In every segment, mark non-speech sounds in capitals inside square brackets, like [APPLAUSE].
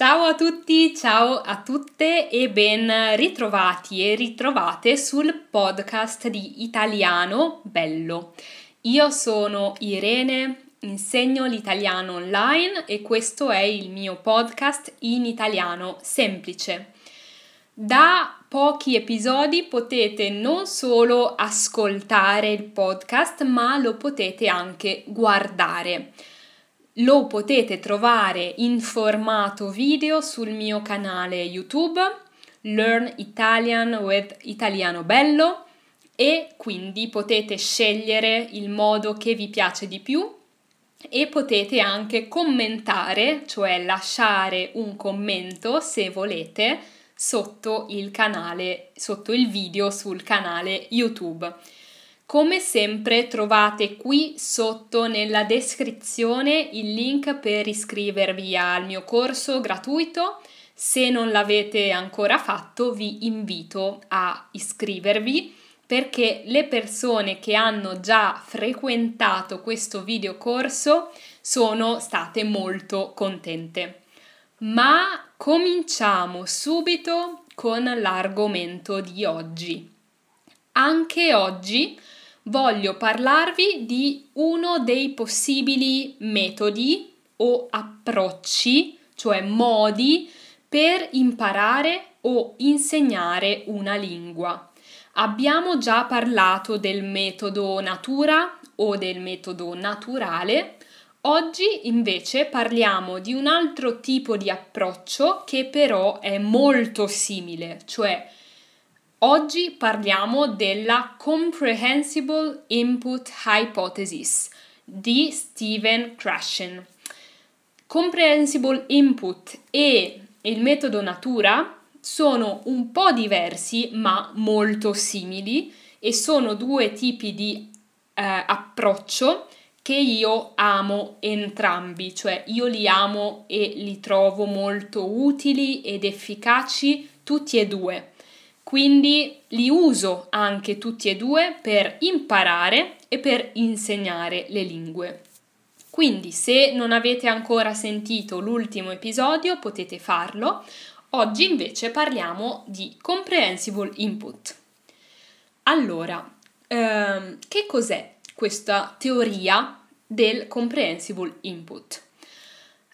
Ciao a tutti, ciao a tutte e ben ritrovati e ritrovate sul podcast di Italiano Bello. Io sono Irene, insegno l'italiano online e questo è il mio podcast in italiano semplice. Da pochi episodi potete non solo ascoltare il podcast, ma lo potete anche guardare. Lo potete trovare in formato video sul mio canale YouTube Learn Italian with Italiano Bello e quindi potete scegliere il modo che vi piace di più e potete anche commentare, cioè lasciare un commento se volete sotto il canale, sotto il video sul canale YouTube. Come sempre trovate qui sotto nella descrizione il link per iscrivervi al mio corso gratuito. Se non l'avete ancora fatto vi invito a iscrivervi perché le persone che hanno già frequentato questo video corso sono state molto contente. Ma cominciamo subito con l'argomento di oggi. Anche oggi voglio parlarvi di uno dei possibili metodi o approcci, cioè modi per imparare o insegnare una lingua. Abbiamo già parlato del metodo natura o del metodo naturale. Oggi invece parliamo di un altro tipo di approccio che però è molto simile, cioè Oggi parliamo della Comprehensible Input Hypothesis di Steven Krashen. Comprehensible Input e il metodo Natura sono un po' diversi ma molto simili e sono due tipi di eh, approccio che io amo entrambi, cioè io li amo e li trovo molto utili ed efficaci tutti e due quindi li uso anche tutti e due per imparare e per insegnare le lingue. Quindi se non avete ancora sentito l'ultimo episodio potete farlo. Oggi invece parliamo di comprehensible input. Allora, ehm, che cos'è questa teoria del comprehensible input?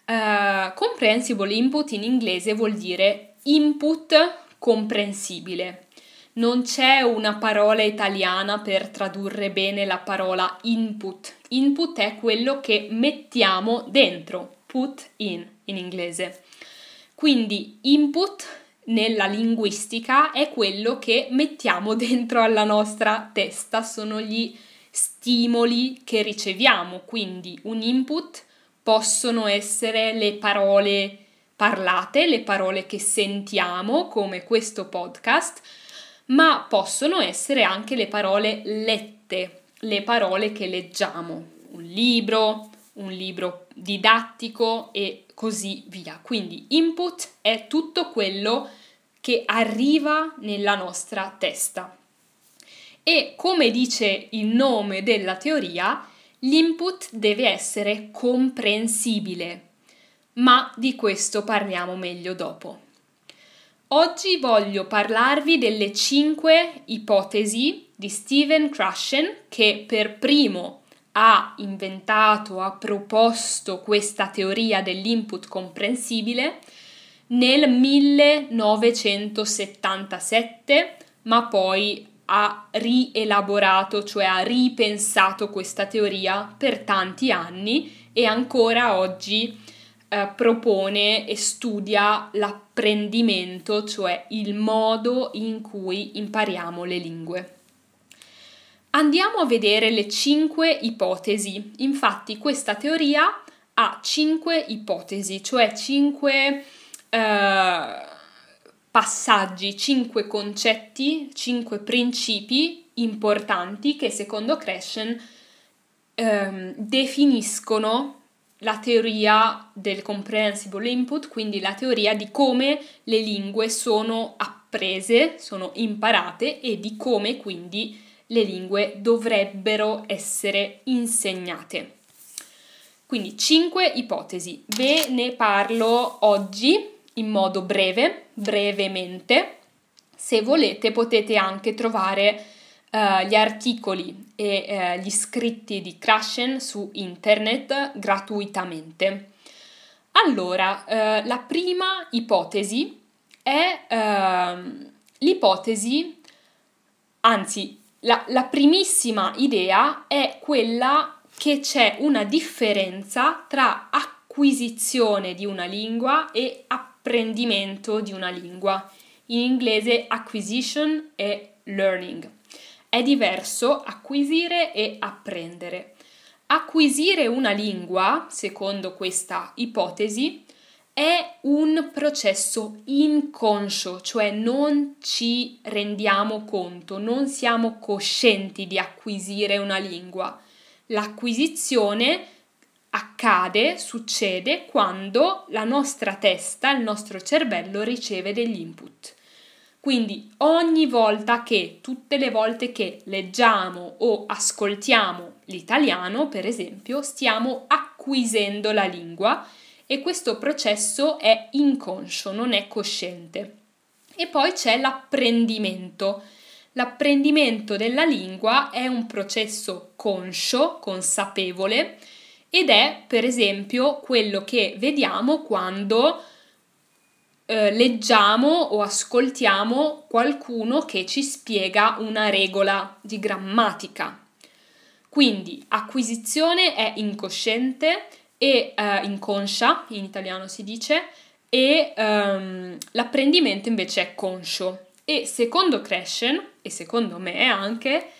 Uh, comprehensible input in inglese vuol dire input comprensibile. Non c'è una parola italiana per tradurre bene la parola input. Input è quello che mettiamo dentro, put in in inglese. Quindi input nella linguistica è quello che mettiamo [LAUGHS] dentro alla nostra testa, sono gli stimoli che riceviamo, quindi un input possono essere le parole parlate, le parole che sentiamo, come questo podcast, ma possono essere anche le parole lette, le parole che leggiamo, un libro, un libro didattico e così via. Quindi input è tutto quello che arriva nella nostra testa. E come dice il nome della teoria, l'input deve essere comprensibile, ma di questo parliamo meglio dopo. Oggi voglio parlarvi delle 5 ipotesi di Steven Krashen che per primo ha inventato, ha proposto questa teoria dell'input comprensibile nel 1977, ma poi ha rielaborato, cioè ha ripensato questa teoria per tanti anni e ancora oggi eh, propone e studia l'apprendimento, cioè il modo in cui impariamo le lingue. Andiamo a vedere le cinque ipotesi. Infatti questa teoria ha cinque ipotesi, cioè cinque eh, passaggi, cinque concetti, cinque principi importanti che secondo Krashen eh, definiscono la teoria del comprehensible input, quindi la teoria di come le lingue sono apprese, sono imparate e di come quindi le lingue dovrebbero essere insegnate. Quindi cinque ipotesi, ve ne parlo oggi in modo breve, brevemente. Se volete potete anche trovare uh, gli articoli e uh, gli scritti di Krashen su internet gratuitamente. Allora, uh, la prima ipotesi è ehm, l'ipotesi, anzi, la, la primissima idea è quella che c'è una differenza tra acquisizione di una lingua e apprendimento di una lingua. In inglese acquisition e learning. È diverso acquisire e apprendere. Acquisire una lingua, secondo questa ipotesi, è un processo inconscio, cioè non ci rendiamo conto, non siamo coscienti di acquisire una lingua. L'acquisizione accade, succede quando la nostra testa, il nostro cervello riceve degli input. Quindi ogni volta che, tutte le volte che leggiamo o ascoltiamo l'italiano, per esempio, stiamo acquisendo la lingua e questo processo è inconscio, non è cosciente. E poi c'è l'apprendimento. L'apprendimento della lingua è un processo conscio, consapevole, ed è per esempio quello che vediamo quando eh, leggiamo o ascoltiamo qualcuno che ci spiega una regola di grammatica. Quindi acquisizione è incosciente e uh, inconscia, in italiano si dice, e um, l'apprendimento invece è conscio. E secondo Crescen, e secondo me anche,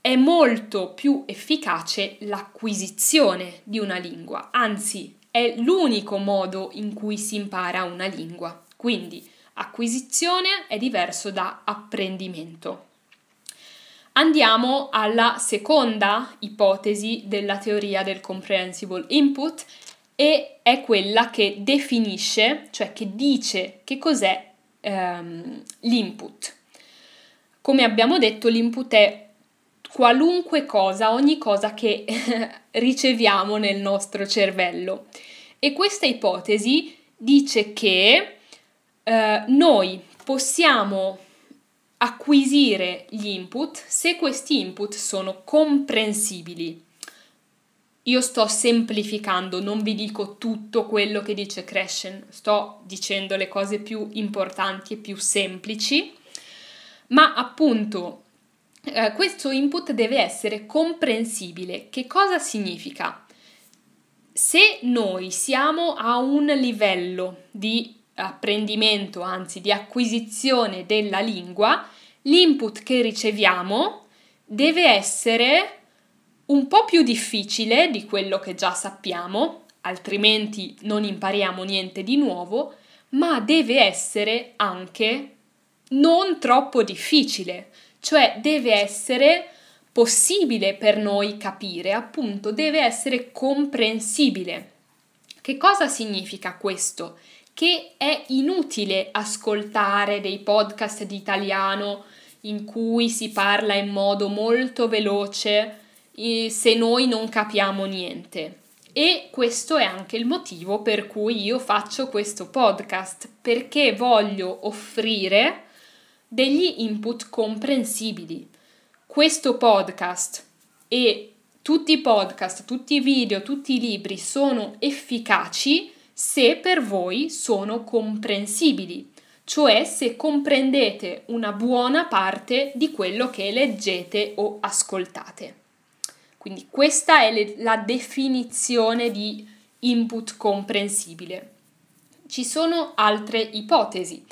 è molto più efficace l'acquisizione di una lingua, anzi è l'unico modo in cui si impara una lingua. Quindi acquisizione è diverso da apprendimento. Andiamo alla seconda ipotesi della teoria del comprehensible input e è quella che definisce, cioè che dice che cos'è ehm, l'input. Come abbiamo detto, l'input è qualunque cosa, ogni cosa che [LAUGHS] riceviamo nel nostro cervello. E questa ipotesi dice che eh, noi possiamo acquisire gli input se questi input sono comprensibili. Io sto semplificando, non vi dico tutto quello che dice Crescen, sto dicendo le cose più importanti e più semplici, ma appunto eh, questo input deve essere comprensibile. Che cosa significa? Se noi siamo a un livello di apprendimento, anzi di acquisizione della lingua, l'input che riceviamo deve essere un po' più difficile di quello che già sappiamo, altrimenti non impariamo niente di nuovo, ma deve essere anche non troppo difficile, cioè deve essere possibile per noi capire, appunto, deve essere comprensibile. Che cosa significa questo? Che è inutile ascoltare dei podcast di italiano in cui si parla in modo molto veloce se noi non capiamo niente. E questo è anche il motivo per cui io faccio questo podcast, perché voglio offrire degli input comprensibili. Questo podcast e tutti i podcast, tutti i video, tutti i libri sono efficaci se per voi sono comprensibili, cioè se comprendete una buona parte di quello che leggete o ascoltate. Quindi questa è le, la definizione di input comprensibile. Ci sono altre ipotesi.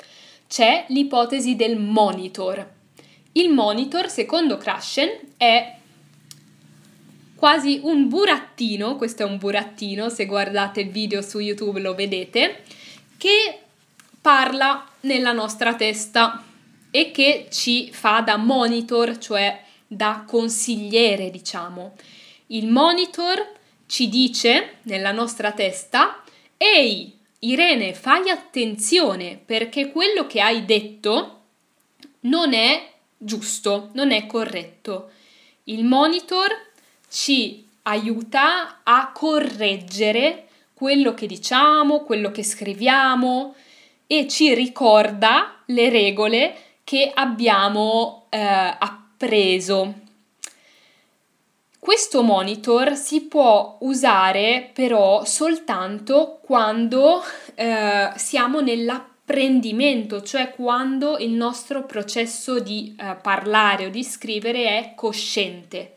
C'è l'ipotesi del monitor. Il monitor, secondo Krashen, è quasi un burattino, questo è un burattino, se guardate il video su YouTube lo vedete, che parla nella nostra testa e che ci fa da monitor, cioè da consigliere, diciamo. Il monitor ci dice nella nostra testa, ehi, Irene, fai attenzione perché quello che hai detto non è giusto, non è corretto. Il monitor ci aiuta a correggere quello che diciamo, quello che scriviamo e ci ricorda le regole che abbiamo eh, appreso. Questo monitor si può usare però soltanto quando eh, siamo nell'apprendimento, cioè quando il nostro processo di eh, parlare o di scrivere è cosciente.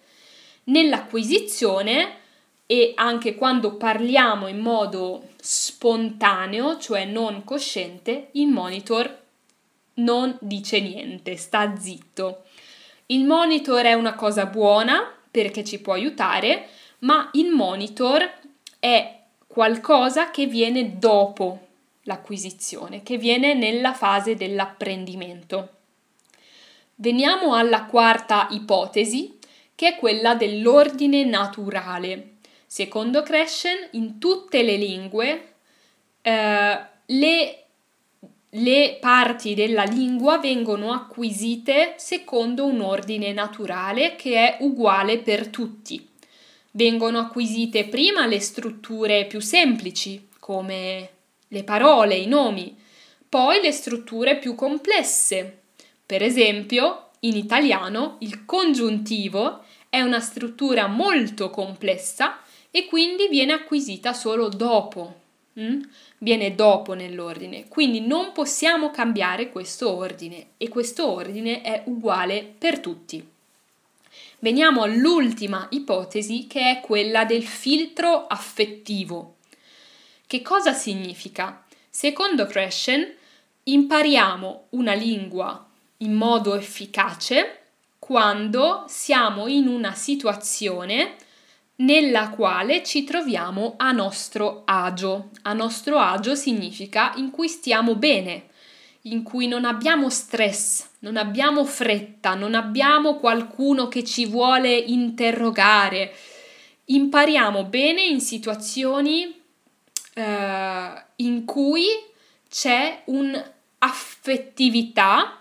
Nell'acquisizione e anche quando parliamo in modo spontaneo, cioè non cosciente, il monitor non dice niente, sta zitto. Il monitor è una cosa buona perché ci può aiutare, ma il monitor è qualcosa che viene dopo l'acquisizione, che viene nella fase dell'apprendimento. Veniamo alla quarta ipotesi, che è quella dell'ordine naturale. Secondo Crescen, in tutte le lingue eh, le, le parti della lingua vengono acquisite secondo un ordine naturale che è uguale per tutti. Vengono acquisite prima le strutture più semplici, come le parole, i nomi, poi le strutture più complesse. Per esempio, in italiano il congiuntivo è una struttura molto complessa e quindi viene acquisita solo dopo. Mm? Viene dopo nell'ordine, quindi non possiamo cambiare questo ordine e questo ordine è uguale per tutti. Veniamo all'ultima ipotesi che è quella del filtro affettivo. Che cosa significa? Secondo Crescen impariamo una lingua in modo efficace quando siamo in una situazione nella quale ci troviamo a nostro agio. A nostro agio significa in cui stiamo bene, in cui non abbiamo stress, non abbiamo fretta, non abbiamo qualcuno che ci vuole interrogare. Impariamo bene in situazioni eh, in cui c'è un'affettività,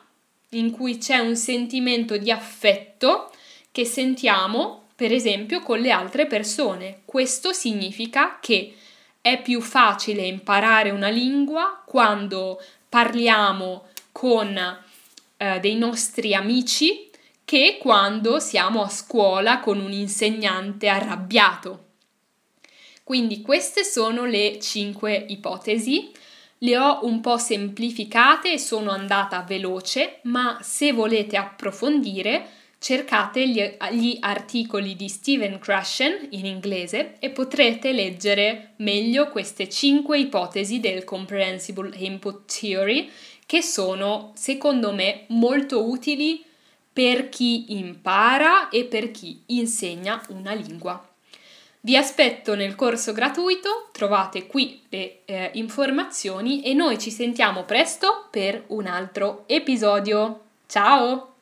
in cui c'è un sentimento di affetto che sentiamo per esempio con le altre persone. Questo significa che è più facile imparare una lingua quando parliamo con eh, dei nostri amici che quando siamo a scuola con un insegnante arrabbiato. Quindi queste sono le cinque ipotesi. Le ho un po' semplificate e sono andata veloce, ma se volete approfondire cercate gli, gli, articoli di Steven Krashen in inglese e potrete leggere meglio queste cinque ipotesi del Comprehensible Input Theory che sono secondo me molto utili per chi impara e per chi insegna una lingua. Vi aspetto nel corso gratuito, trovate qui le eh, informazioni e noi ci sentiamo presto per un altro episodio. Ciao!